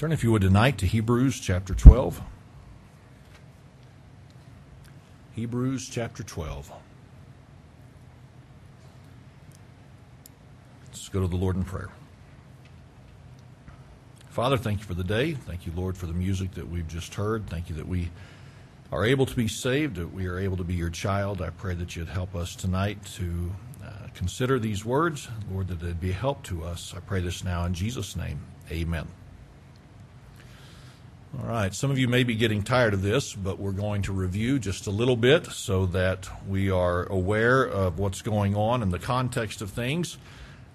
Turn, if you would, tonight to Hebrews chapter 12. Hebrews chapter 12. Let's go to the Lord in prayer. Father, thank you for the day. Thank you, Lord, for the music that we've just heard. Thank you that we are able to be saved, that we are able to be your child. I pray that you'd help us tonight to uh, consider these words, Lord, that it'd be a help to us. I pray this now in Jesus' name. Amen. All right, some of you may be getting tired of this, but we're going to review just a little bit so that we are aware of what's going on in the context of things.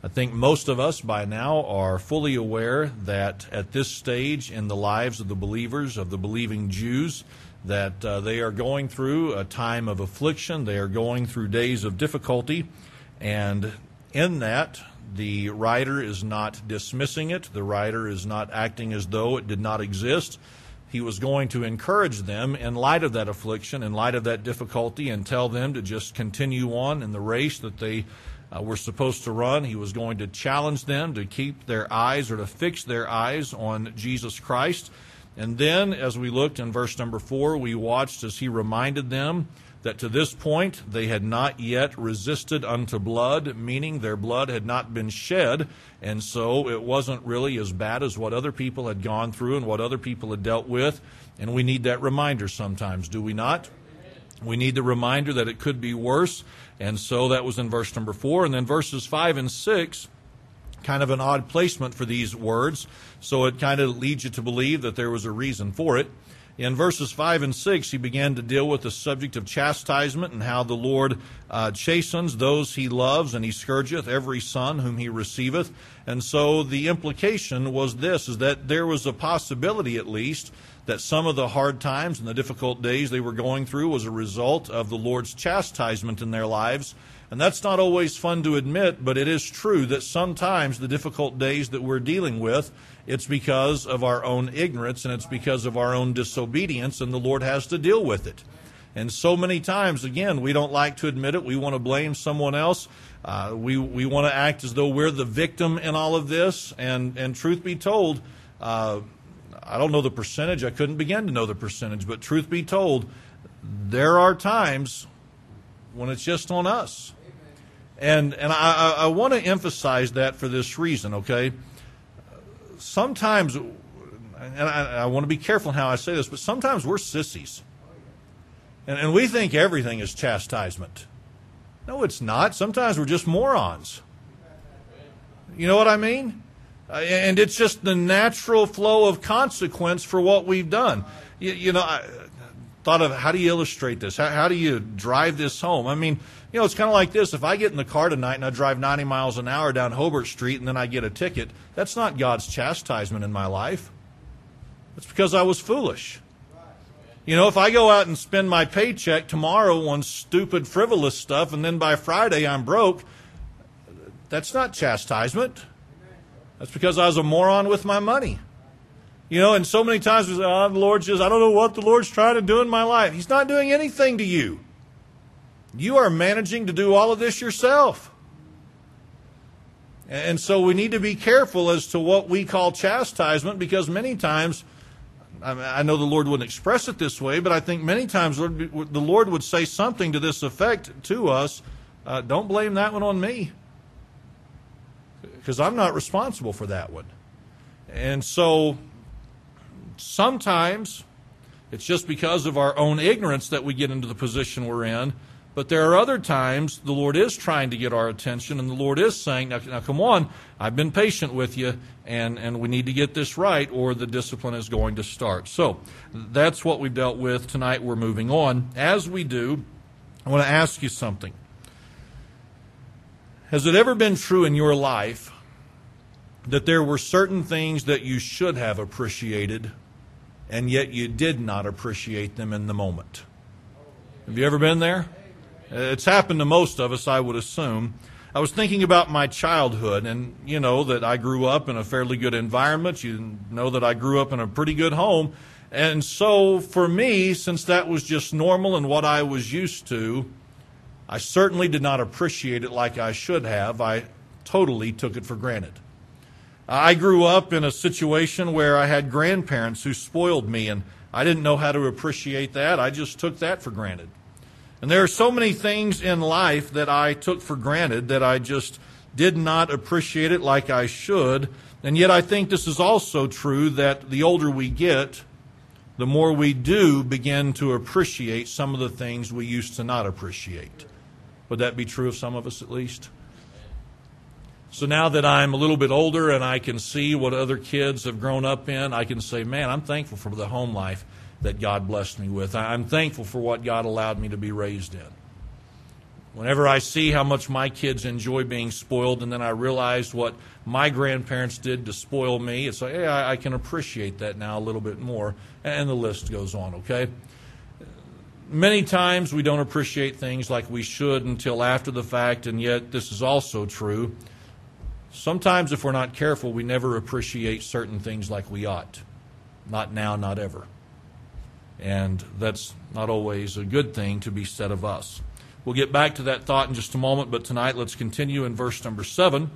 I think most of us by now are fully aware that at this stage in the lives of the believers, of the believing Jews, that uh, they are going through a time of affliction, they are going through days of difficulty, and in that, the writer is not dismissing it. The writer is not acting as though it did not exist. He was going to encourage them in light of that affliction, in light of that difficulty, and tell them to just continue on in the race that they uh, were supposed to run. He was going to challenge them to keep their eyes or to fix their eyes on Jesus Christ. And then, as we looked in verse number four, we watched as he reminded them that to this point they had not yet resisted unto blood, meaning their blood had not been shed, and so it wasn't really as bad as what other people had gone through and what other people had dealt with. And we need that reminder sometimes, do we not? We need the reminder that it could be worse, and so that was in verse number four. And then verses five and six kind of an odd placement for these words, so it kind of leads you to believe that there was a reason for it. In verses 5 and 6, he began to deal with the subject of chastisement and how the Lord uh, chastens those he loves, and he scourgeth every son whom he receiveth. And so the implication was this is that there was a possibility, at least, that some of the hard times and the difficult days they were going through was a result of the Lord's chastisement in their lives. And that's not always fun to admit, but it is true that sometimes the difficult days that we're dealing with it's because of our own ignorance and it's because of our own disobedience, and the Lord has to deal with it. And so many times, again, we don't like to admit it. We want to blame someone else. Uh, we we want to act as though we're the victim in all of this. And and truth be told, uh, I don't know the percentage. I couldn't begin to know the percentage. But truth be told, there are times when it's just on us. And and I, I want to emphasize that for this reason. Okay sometimes, and I, I want to be careful how I say this, but sometimes we're sissies. And, and we think everything is chastisement. No, it's not. Sometimes we're just morons. You know what I mean? Uh, and it's just the natural flow of consequence for what we've done. You, you know, I thought of how do you illustrate this? How, how do you drive this home? I mean, you know, it's kind of like this. If I get in the car tonight and I drive 90 miles an hour down Hobart Street and then I get a ticket, that's not God's chastisement in my life. It's because I was foolish. You know, if I go out and spend my paycheck tomorrow on stupid, frivolous stuff and then by Friday I'm broke, that's not chastisement. That's because I was a moron with my money. You know, and so many times we say, oh, the Lord says, I don't know what the Lord's trying to do in my life. He's not doing anything to you. You are managing to do all of this yourself. And so we need to be careful as to what we call chastisement because many times, I know the Lord wouldn't express it this way, but I think many times the Lord would say something to this effect to us uh, don't blame that one on me because I'm not responsible for that one. And so sometimes it's just because of our own ignorance that we get into the position we're in. But there are other times the Lord is trying to get our attention, and the Lord is saying, now, now come on, I've been patient with you, and, and we need to get this right, or the discipline is going to start. So that's what we've dealt with tonight. We're moving on. As we do, I want to ask you something. Has it ever been true in your life that there were certain things that you should have appreciated, and yet you did not appreciate them in the moment? Have you ever been there? It's happened to most of us, I would assume. I was thinking about my childhood, and you know that I grew up in a fairly good environment. You know that I grew up in a pretty good home. And so for me, since that was just normal and what I was used to, I certainly did not appreciate it like I should have. I totally took it for granted. I grew up in a situation where I had grandparents who spoiled me, and I didn't know how to appreciate that. I just took that for granted. And there are so many things in life that I took for granted that I just did not appreciate it like I should. And yet, I think this is also true that the older we get, the more we do begin to appreciate some of the things we used to not appreciate. Would that be true of some of us at least? So now that I'm a little bit older and I can see what other kids have grown up in, I can say, man, I'm thankful for the home life that God blessed me with. I'm thankful for what God allowed me to be raised in. Whenever I see how much my kids enjoy being spoiled, and then I realize what my grandparents did to spoil me, it's like, hey, I, can appreciate that now a little bit more. And the list goes on, okay? Many times we don't appreciate things like we should until after the fact, and yet this is also true Sometimes, if we're not careful, we never appreciate certain things like we ought. Not now, not ever. And that's not always a good thing to be said of us. We'll get back to that thought in just a moment, but tonight let's continue in verse number 7.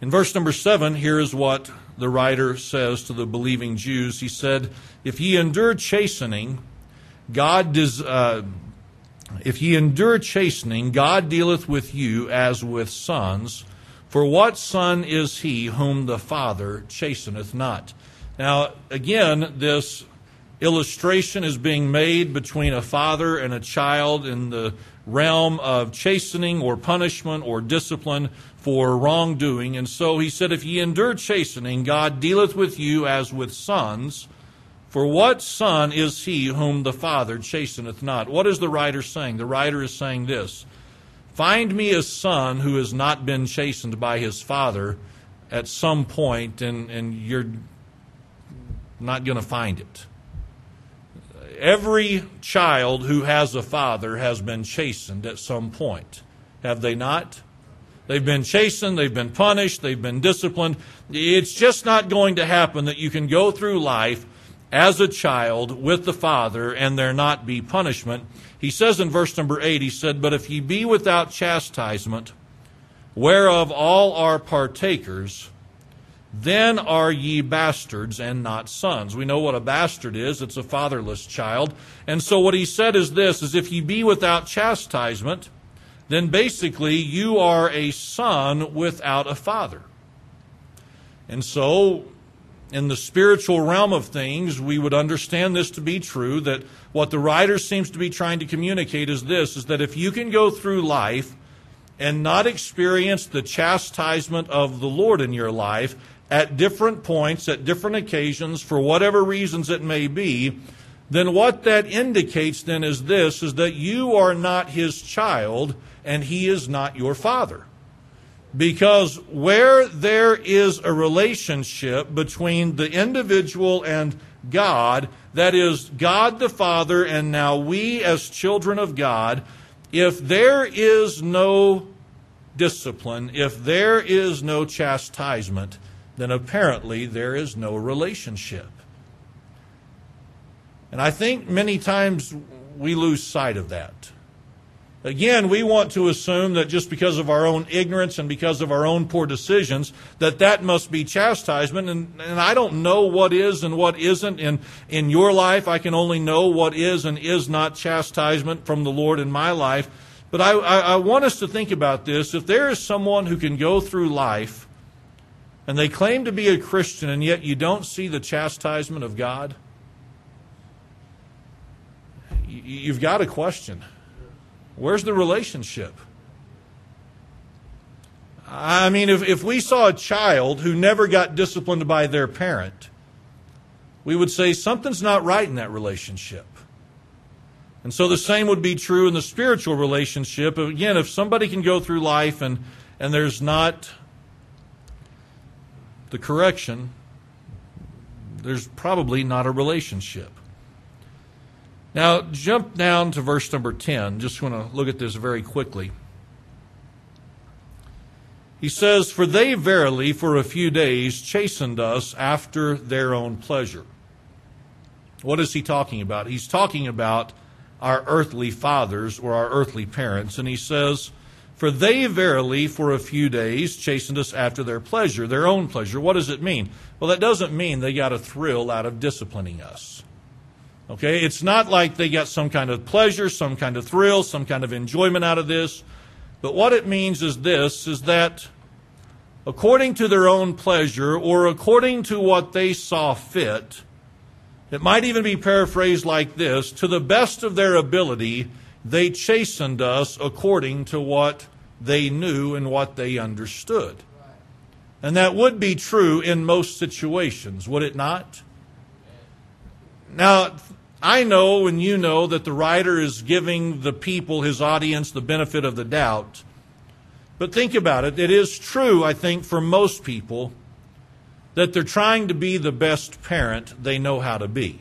In verse number 7, here is what the writer says to the believing Jews. He said, If ye endure chastening, God does. Uh, if ye endure chastening, God dealeth with you as with sons. For what son is he whom the Father chasteneth not? Now, again, this illustration is being made between a father and a child in the realm of chastening or punishment or discipline for wrongdoing. And so he said, If ye endure chastening, God dealeth with you as with sons. For what son is he whom the Father chasteneth not? What is the writer saying? The writer is saying this Find me a son who has not been chastened by his father at some point, and, and you're not going to find it. Every child who has a father has been chastened at some point. Have they not? They've been chastened, they've been punished, they've been disciplined. It's just not going to happen that you can go through life as a child with the father and there not be punishment. He says in verse number 8, he said, But if ye be without chastisement, whereof all are partakers, then are ye bastards and not sons. We know what a bastard is. It's a fatherless child. And so what he said is this, is if ye be without chastisement, then basically you are a son without a father. And so in the spiritual realm of things, we would understand this to be true that what the writer seems to be trying to communicate is this is that if you can go through life and not experience the chastisement of the Lord in your life at different points, at different occasions, for whatever reasons it may be, then what that indicates then is this is that you are not his child and he is not your father. Because where there is a relationship between the individual and God, that is, God the Father, and now we as children of God, if there is no discipline, if there is no chastisement, then apparently there is no relationship. And I think many times we lose sight of that. Again, we want to assume that just because of our own ignorance and because of our own poor decisions, that that must be chastisement. And, and I don't know what is and what isn't in, in your life. I can only know what is and is not chastisement from the Lord in my life. But I, I, I want us to think about this. If there is someone who can go through life and they claim to be a Christian and yet you don't see the chastisement of God, you've got a question. Where's the relationship? I mean, if, if we saw a child who never got disciplined by their parent, we would say something's not right in that relationship. And so the same would be true in the spiritual relationship. Again, if somebody can go through life and, and there's not the correction, there's probably not a relationship. Now, jump down to verse number 10. Just want to look at this very quickly. He says, For they verily for a few days chastened us after their own pleasure. What is he talking about? He's talking about our earthly fathers or our earthly parents. And he says, For they verily for a few days chastened us after their pleasure, their own pleasure. What does it mean? Well, that doesn't mean they got a thrill out of disciplining us. Okay? It's not like they got some kind of pleasure, some kind of thrill, some kind of enjoyment out of this. But what it means is this is that according to their own pleasure or according to what they saw fit, it might even be paraphrased like this to the best of their ability, they chastened us according to what they knew and what they understood. And that would be true in most situations, would it not? Now, I know and you know that the writer is giving the people, his audience, the benefit of the doubt. But think about it. It is true, I think, for most people that they're trying to be the best parent they know how to be.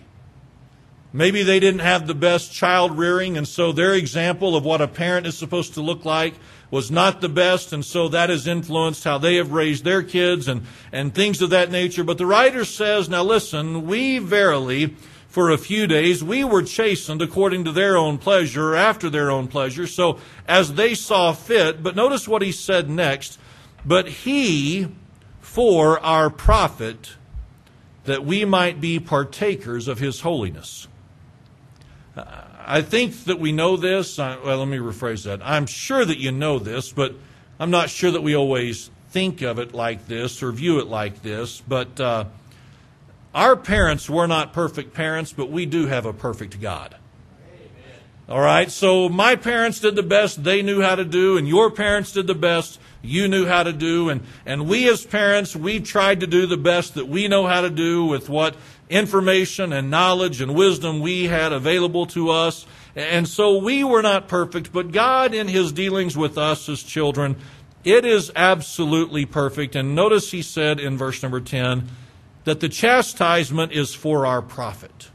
Maybe they didn't have the best child rearing, and so their example of what a parent is supposed to look like was not the best, and so that has influenced how they have raised their kids and, and things of that nature. But the writer says, Now listen, we verily, for a few days, we were chastened according to their own pleasure, after their own pleasure, so as they saw fit. But notice what he said next. But he, for our profit, that we might be partakers of his holiness. I think that we know this. well, let me rephrase that. I'm sure that you know this, but I'm not sure that we always think of it like this or view it like this. But uh, our parents were not perfect parents, but we do have a perfect God. All right, so my parents did the best they knew how to do, and your parents did the best you knew how to do, and, and we as parents, we tried to do the best that we know how to do with what information and knowledge and wisdom we had available to us. And so we were not perfect, but God, in His dealings with us as children, it is absolutely perfect. And notice He said in verse number 10 that the chastisement is for our profit.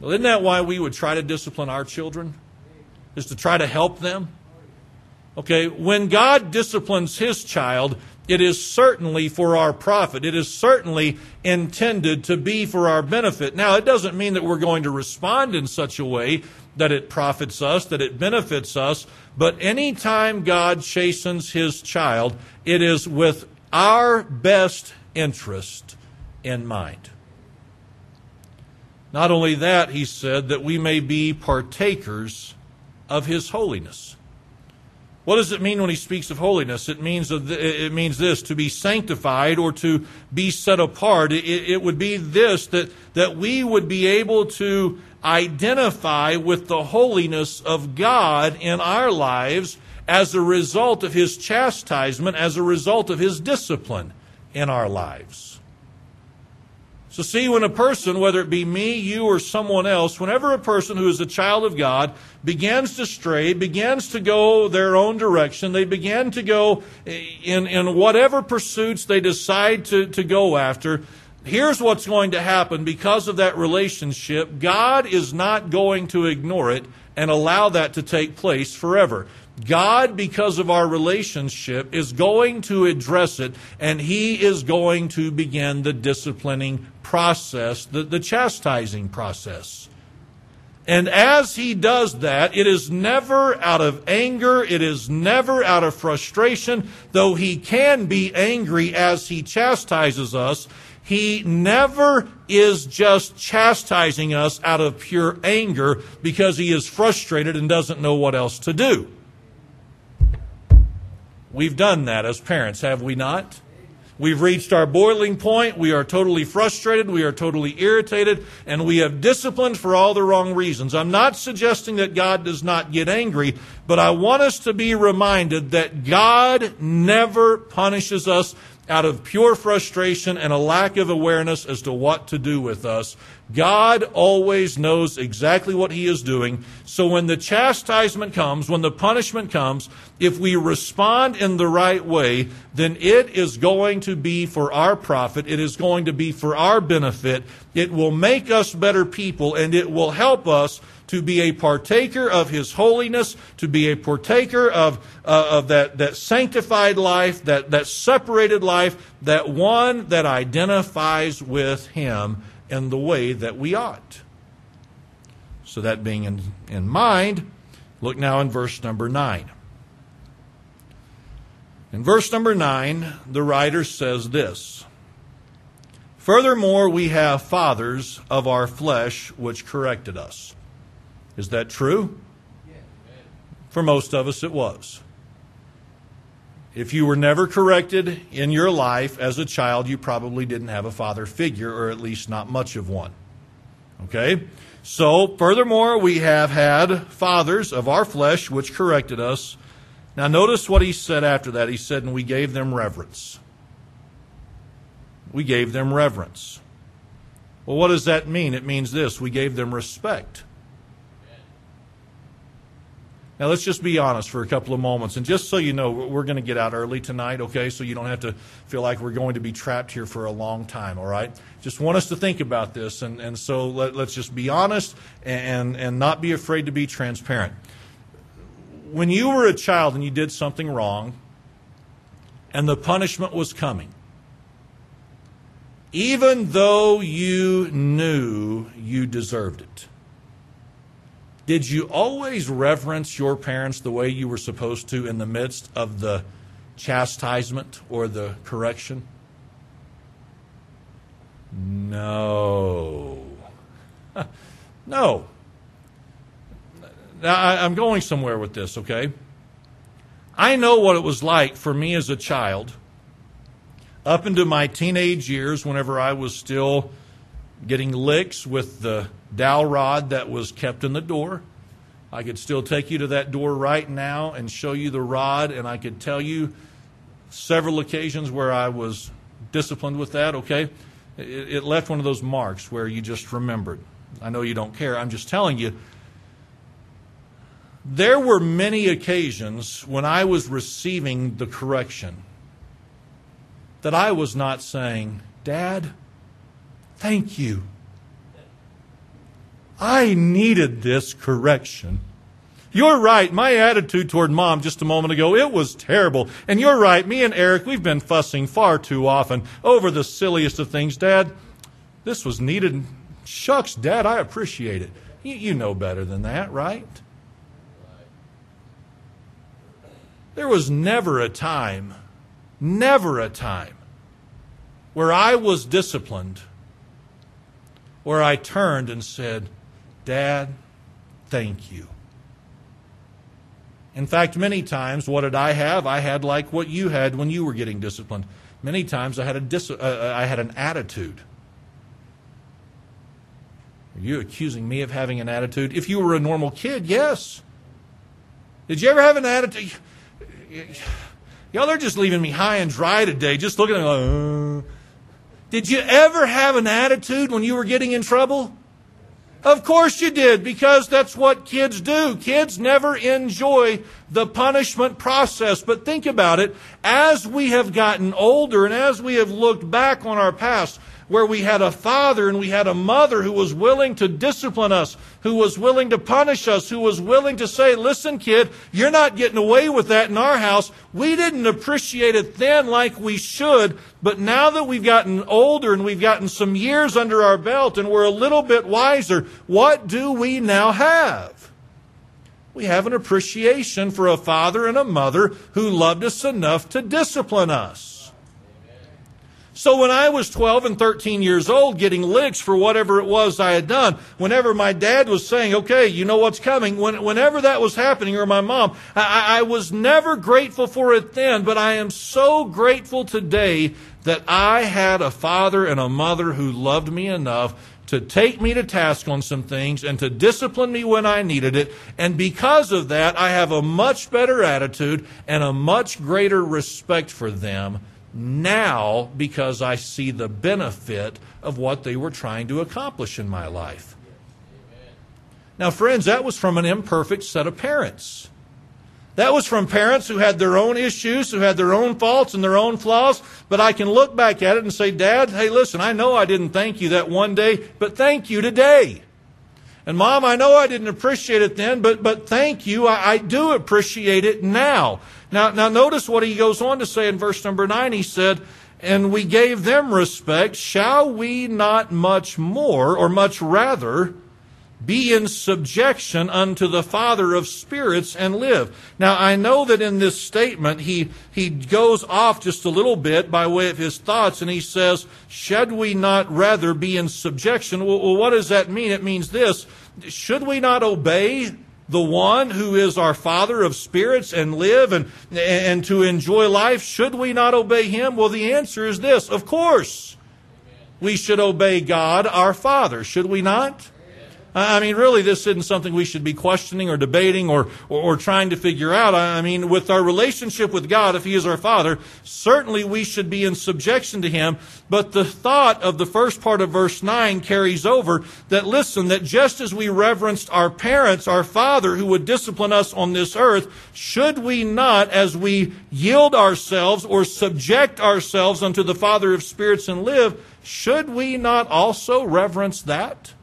Well, isn't that why we would try to discipline our children? Is to try to help them? Okay, when God disciplines His child, it is certainly for our profit. It is certainly intended to be for our benefit. Now, it doesn't mean that we're going to respond in such a way that it profits us, that it benefits us, but anytime God chastens his child, it is with our best interest in mind. Not only that, he said, that we may be partakers of his holiness. What does it mean when he speaks of holiness? It means, it means this to be sanctified or to be set apart. It, it would be this that, that we would be able to identify with the holiness of God in our lives as a result of his chastisement, as a result of his discipline in our lives. So, see, when a person, whether it be me, you, or someone else, whenever a person who is a child of God begins to stray, begins to go their own direction, they begin to go in, in whatever pursuits they decide to, to go after, here's what's going to happen because of that relationship. God is not going to ignore it and allow that to take place forever. God, because of our relationship, is going to address it and He is going to begin the disciplining process, the, the chastising process. And as He does that, it is never out of anger, it is never out of frustration, though He can be angry as He chastises us. He never is just chastising us out of pure anger because he is frustrated and doesn't know what else to do. We've done that as parents, have we not? We've reached our boiling point. We are totally frustrated. We are totally irritated. And we have disciplined for all the wrong reasons. I'm not suggesting that God does not get angry, but I want us to be reminded that God never punishes us out of pure frustration and a lack of awareness as to what to do with us. God always knows exactly what He is doing. So when the chastisement comes, when the punishment comes, if we respond in the right way, then it is going to be for our profit. It is going to be for our benefit. It will make us better people and it will help us to be a partaker of His holiness, to be a partaker of, uh, of that, that sanctified life, that, that separated life, that one that identifies with Him in the way that we ought. So, that being in, in mind, look now in verse number 9. In verse number 9, the writer says this Furthermore, we have fathers of our flesh which corrected us. Is that true? For most of us, it was. If you were never corrected in your life as a child, you probably didn't have a father figure, or at least not much of one. Okay? So, furthermore, we have had fathers of our flesh which corrected us. Now, notice what he said after that. He said, and we gave them reverence. We gave them reverence. Well, what does that mean? It means this we gave them respect. Now, let's just be honest for a couple of moments. And just so you know, we're going to get out early tonight, okay? So you don't have to feel like we're going to be trapped here for a long time, all right? Just want us to think about this. And, and so let, us just be honest and, and not be afraid to be transparent. When you were a child and you did something wrong, and the punishment was coming, even though you knew you deserved it, did you always reverence your parents the way you were supposed to in the midst of the chastisement or the correction? No. no. Now, I'm going somewhere with this, okay? I know what it was like for me as a child, up into my teenage years, whenever I was still getting licks with the dowel rod that was kept in the door. I could still take you to that door right now and show you the rod, and I could tell you several occasions where I was disciplined with that, okay? It, it left one of those marks where you just remembered. I know you don't care. I'm just telling you. There were many occasions when I was receiving the correction that I was not saying, Dad, thank you. I needed this correction. You're right. My attitude toward mom just a moment ago, it was terrible. And you're right. Me and Eric, we've been fussing far too often over the silliest of things. Dad, this was needed. Shucks, Dad, I appreciate it. You, you know better than that, right? There was never a time, never a time, where I was disciplined, where I turned and said, Dad, thank you. In fact, many times, what did I have? I had like what you had when you were getting disciplined. Many times I had, a dis- uh, uh I had an attitude. Are you accusing me of having an attitude? If you were a normal kid, yes. Did you ever have an attitude? Y'all are just leaving me high and dry today, just looking at me like, uh. Did you ever have an attitude when you were getting in trouble? Of course you did, because that's what kids do. Kids never enjoy the punishment process. But think about it. As we have gotten older and as we have looked back on our past, where we had a father and we had a mother who was willing to discipline us, who was willing to punish us, who was willing to say, listen, kid, you're not getting away with that in our house. We didn't appreciate it then like we should, but now that we've gotten older and we've gotten some years under our belt and we're a little bit wiser, what do we now have? We have an appreciation for a father and a mother who loved us enough to discipline us. So when I was 12 and 13 years old, getting licks for whatever it was I had done, whenever my dad was saying, okay, you know what's coming, when, whenever that was happening, or my mom, I, I was never grateful for it then, but I am so grateful today that I had a father and a mother who loved me enough to take me to task on some things and to discipline me when I needed it. And because of that, I have a much better attitude and a much greater respect for them now because I see the benefit of what they were trying to accomplish in my life. Now, friends, that was from an imperfect set of parents. That was from parents who had their own issues, who had their own faults and their own flaws. But I can look back at it and say, Dad, hey, listen, I know I didn't thank you that one day, but thank you today. And mom, I know I didn't appreciate it then, but, but thank you. I, I do appreciate it now. Now, now notice what he goes on to say in verse number nine. He said, and we gave them respect. Shall we not much more, or much rather, be in subjection unto the Father of spirits and live. Now, I know that in this statement, he, he goes off just a little bit by way of his thoughts, and he says, Should we not rather be in subjection? Well, what does that mean? It means this Should we not obey the one who is our Father of spirits and live and, and to enjoy life? Should we not obey him? Well, the answer is this Of course, we should obey God, our Father, should we not? I mean, really, this isn't something we should be questioning or debating or, or, or, trying to figure out. I mean, with our relationship with God, if He is our Father, certainly we should be in subjection to Him. But the thought of the first part of verse 9 carries over that, listen, that just as we reverenced our parents, our Father who would discipline us on this earth, should we not, as we yield ourselves or subject ourselves unto the Father of spirits and live, should we not also reverence that?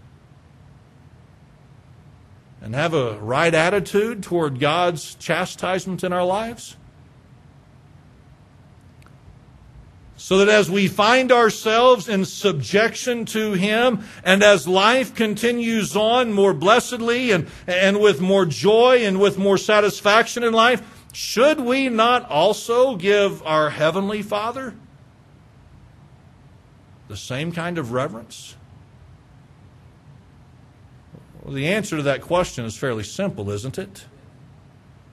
And have a right attitude toward God's chastisement in our lives? So that as we find ourselves in subjection to Him, and as life continues on more blessedly and, and with more joy and with more satisfaction in life, should we not also give our Heavenly Father the same kind of reverence? Well, the answer to that question is fairly simple, isn't it?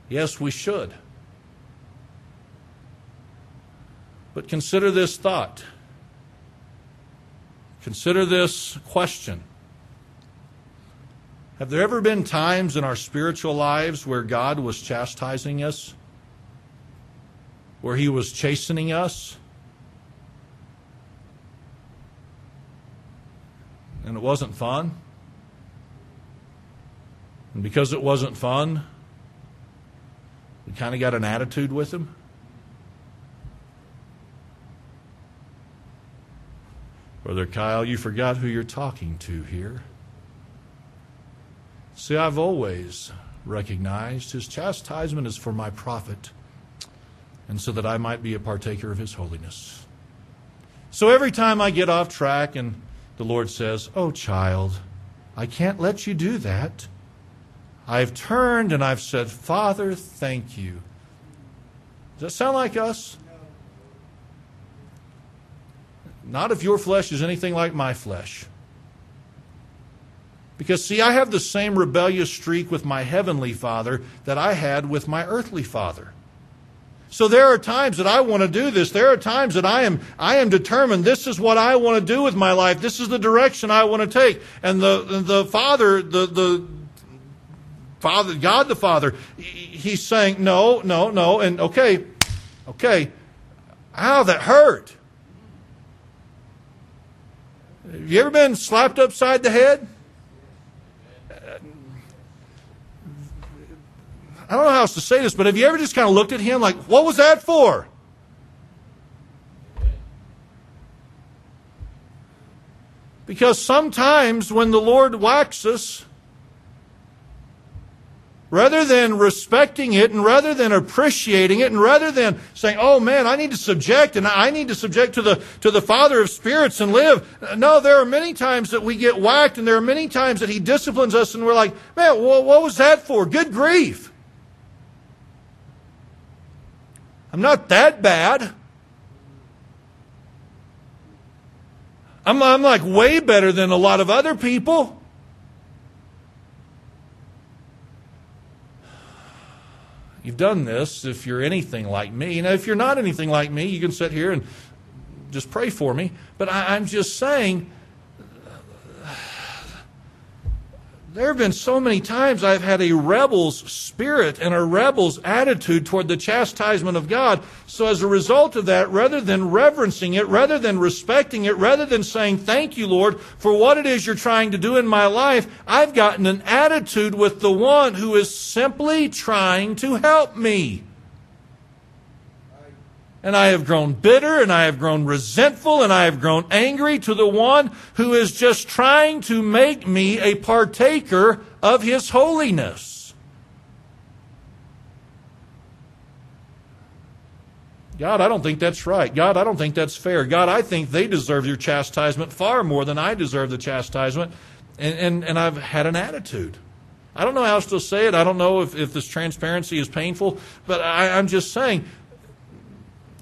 Yes, we should. But consider this thought. Consider this question. Have there ever been times in our spiritual lives where God was chastising us? Where He was chastening us? And it wasn't fun? And because it wasn't fun, we kind of got an attitude with him. Brother Kyle, you forgot who you're talking to here. See, I've always recognized his chastisement is for my profit, and so that I might be a partaker of his holiness. So every time I get off track and the Lord says, Oh, child, I can't let you do that. I've turned and I've said, Father, thank you. Does that sound like us? Not if your flesh is anything like my flesh. Because, see, I have the same rebellious streak with my heavenly Father that I had with my earthly Father. So there are times that I want to do this. There are times that I am, I am determined this is what I want to do with my life. This is the direction I want to take. And the, the Father, the, the, Father, God the Father, he's saying, no, no, no, and okay, okay, ow, that hurt. Have you ever been slapped upside the head? I don't know how else to say this, but have you ever just kind of looked at him like, what was that for? Because sometimes when the Lord whacks us, rather than respecting it and rather than appreciating it and rather than saying, oh man, I need to subject and I need to subject to the, to the Father of spirits and live. No, there are many times that we get whacked and there are many times that He disciplines us and we're like, man, what was that for? Good grief. I'm not that bad. I'm, I'm like way better than a lot of other people. You've done this if you're anything like me. Now, if you're not anything like me, you can sit here and just pray for me. But I, I'm just saying there have been so many times I've had a rebel's spirit and a rebel's attitude toward the chastisement of God. So as a result of that, rather than reverencing it, rather than respecting it, rather than saying, thank you, Lord, for what it is you're trying to do in my life, I've gotten an attitude with the one who is simply trying to help me. And I have grown bitter and I have grown resentful and I have grown angry to the one who is just trying to make me a partaker of his holiness. God, I don't think that's right. God, I don't think that's fair. God, I think they deserve your chastisement far more than I deserve the chastisement. and, and, and I've had an attitude. I don't know how else to say it. I don't know if, if this transparency is painful, but I, I'm just saying,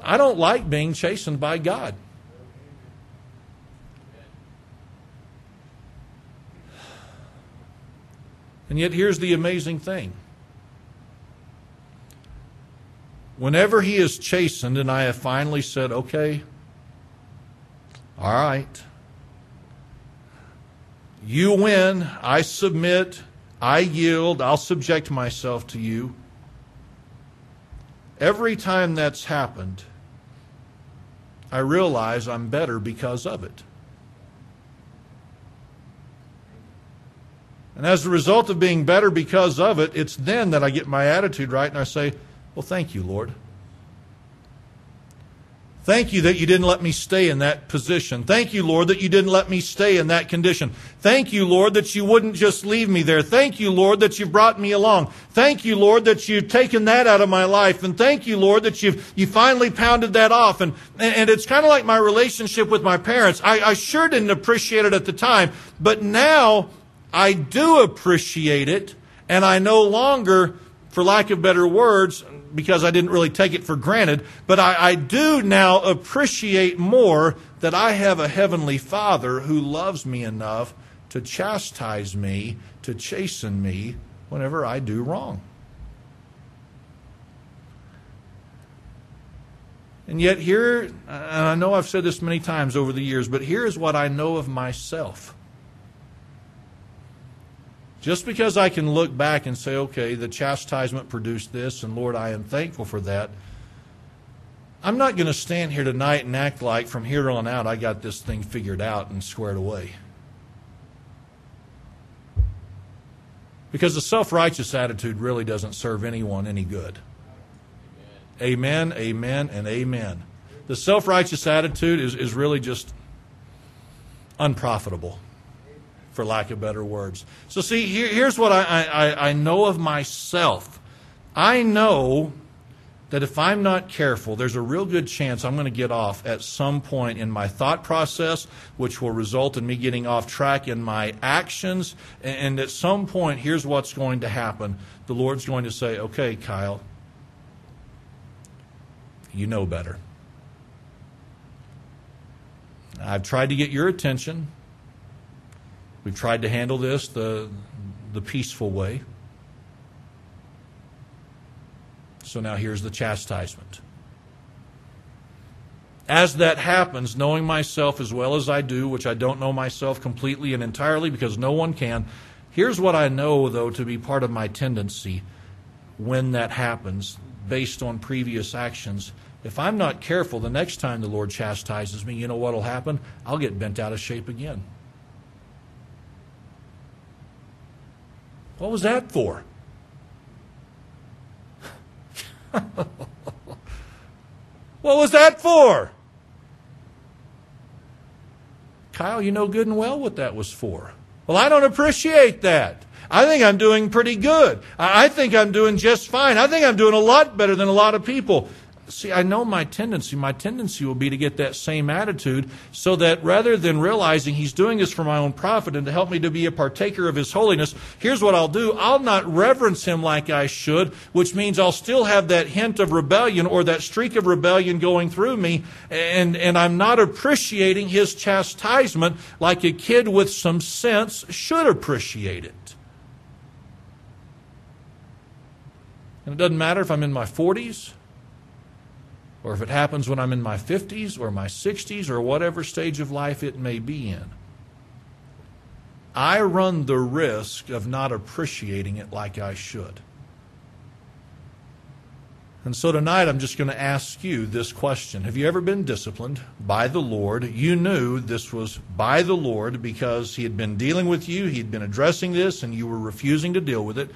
I don't like being chastened by God. And yet, here's the amazing thing. Whenever he is chastened, and I have finally said, okay, all right, you win, I submit, I yield, I'll subject myself to you. Every time that's happened, I realize I'm better because of it. And as a result of being better because of it, it's then that I get my attitude right and I say, Well, thank you, Lord. Thank you that you didn't let me stay in that position. Thank you, Lord, that you didn't let me stay in that condition. Thank you, Lord, that you wouldn't just leave me there. Thank you, Lord, that you've brought me along. Thank you, Lord, that you've taken that out of my life. And thank you, Lord, that you've you finally pounded that off. And, and it's kind of like my relationship with my parents. I, I sure didn't appreciate it at the time, but now I do appreciate it, and I no longer, for lack of better words, because I didn't really take it for granted, but I, I, do now appreciate more that I have a heavenly Father who loves me enough to chastise me, to chasten me whenever I do wrong. And yet, here, and I know I've said this many times over the years, but here is what I know of myself. Just because I can look back and say, okay, the chastisement produced this, and Lord, I am thankful for that, I'm not going to stand here tonight and act like from here on out I got this thing figured out and squared away. Because the self righteous attitude really doesn't serve anyone any good. Amen, amen, and amen. The self righteous attitude is, is really just unprofitable for lack of better words. So, see, here, here's what I, I, I know of myself. I know that if I'm not careful, there's a real good chance I'm going to get off at some point in my thought process, which will result in me getting off track in my actions. And at some point, here's what's going to happen the Lord's going to say, Okay, Kyle, you know better. I've tried to get your attention. We've tried to handle this the, the peaceful way. So now here's the chastisement. As that happens, knowing myself as well as I do, which I don't know myself completely and entirely because no one can, here's what I know, though, to be part of my tendency when that happens based on previous actions. If I'm not careful, the next time the Lord chastises me, you know what will happen? I'll get bent out of shape again. What was that for? what was that for? Kyle, you know good and well what that was for. Well, I don't appreciate that. I think I'm doing pretty good. I think I'm doing just fine. I think I'm doing a lot better than a lot of people see, I know my tendency. My tendency will be to get that same attitude so that rather than realizing he's doing this for my own profit and to help me to be a partaker of his holiness, here's what I'll do. I'll not reverence him like I should, which means I'll still have that hint of rebellion or that streak of rebellion going through me, and, and I'm not appreciating his chastisement like a kid with some sense should appreciate it. And it doesn't matter if I'm in my 40s or if it happens when I'm in my 50s or my 60s or whatever stage of life it may be in, I run the risk of not appreciating it like I should. And so tonight I'm just going to ask you this question Have you ever been disciplined by the Lord? You knew this was by the Lord because He had been dealing with you, He'd been addressing this, and you were refusing to deal with it.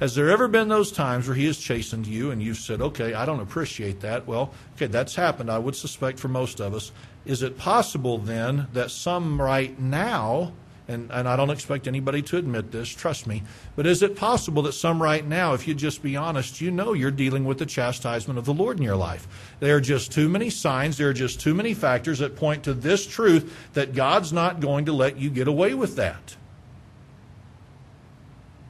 Has there ever been those times where he has chastened you and you've said, okay, I don't appreciate that? Well, okay, that's happened, I would suspect, for most of us. Is it possible then that some right now, and, and I don't expect anybody to admit this, trust me, but is it possible that some right now, if you just be honest, you know you're dealing with the chastisement of the Lord in your life? There are just too many signs, there are just too many factors that point to this truth that God's not going to let you get away with that.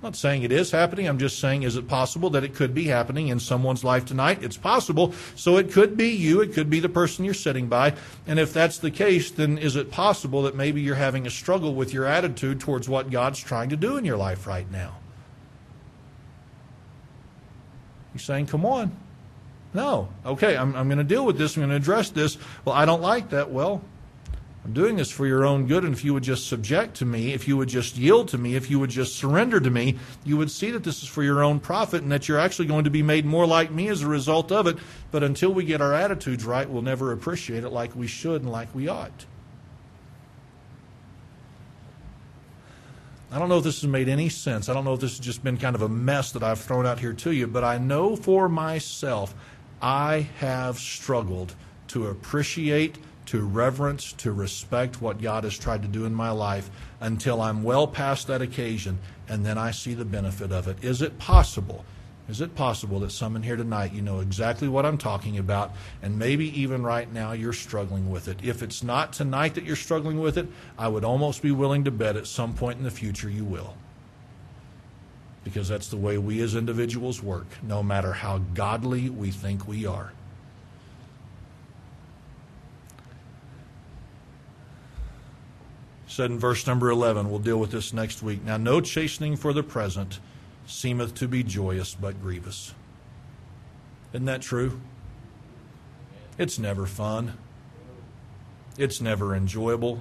I'm not saying it is happening. I'm just saying, is it possible that it could be happening in someone's life tonight? It's possible. So it could be you. It could be the person you're sitting by. And if that's the case, then is it possible that maybe you're having a struggle with your attitude towards what God's trying to do in your life right now? You're saying, come on. No. Okay, I'm, I'm going to deal with this. I'm going to address this. Well, I don't like that. Well, I'm doing this for your own good, and if you would just subject to me, if you would just yield to me, if you would just surrender to me, you would see that this is for your own profit and that you're actually going to be made more like me as a result of it. But until we get our attitudes right, we'll never appreciate it like we should and like we ought. I don't know if this has made any sense. I don't know if this has just been kind of a mess that I've thrown out here to you, but I know for myself I have struggled to appreciate to reverence, to respect what God has tried to do in my life until I'm well past that occasion and then I see the benefit of it. Is it possible? Is it possible that some in here tonight you know exactly what I'm talking about and maybe even right now you're struggling with it? If it's not tonight that you're struggling with it, I would almost be willing to bet at some point in the future you will. Because that's the way we as individuals work, no matter how godly we think we are. Said in verse number 11. We'll deal with this next week. Now, no chastening for the present seemeth to be joyous, but grievous. Isn't that true? It's never fun. It's never enjoyable.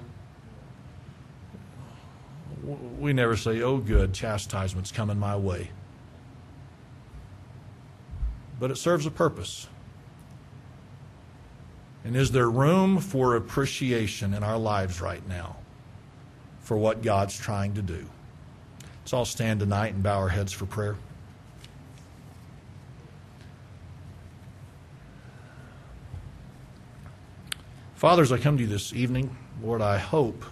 We never say, oh, good, chastisement's coming my way. But it serves a purpose. And is there room for appreciation in our lives right now? For what God's trying to do. Let's all stand tonight and bow our heads for prayer. Fathers, I come to you this evening. Lord, I hope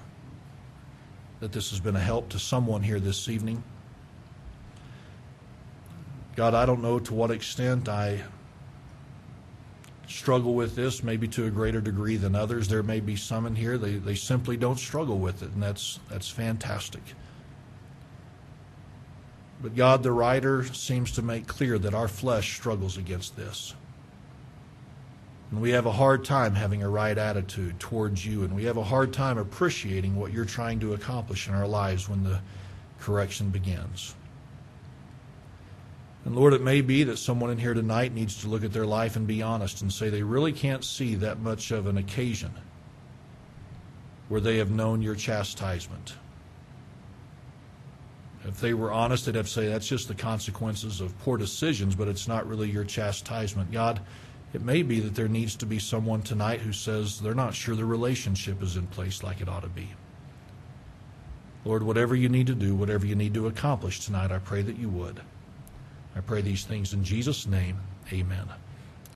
that this has been a help to someone here this evening. God, I don't know to what extent I struggle with this, maybe to a greater degree than others. There may be some in here they, they simply don't struggle with it, and that's that's fantastic. But God, the writer, seems to make clear that our flesh struggles against this. And we have a hard time having a right attitude towards you, and we have a hard time appreciating what you're trying to accomplish in our lives when the correction begins. And Lord, it may be that someone in here tonight needs to look at their life and be honest and say they really can't see that much of an occasion where they have known your chastisement. If they were honest, they'd have to say that's just the consequences of poor decisions, but it's not really your chastisement. God, it may be that there needs to be someone tonight who says they're not sure the relationship is in place like it ought to be. Lord, whatever you need to do, whatever you need to accomplish tonight, I pray that you would. I pray these things in Jesus' name. Amen.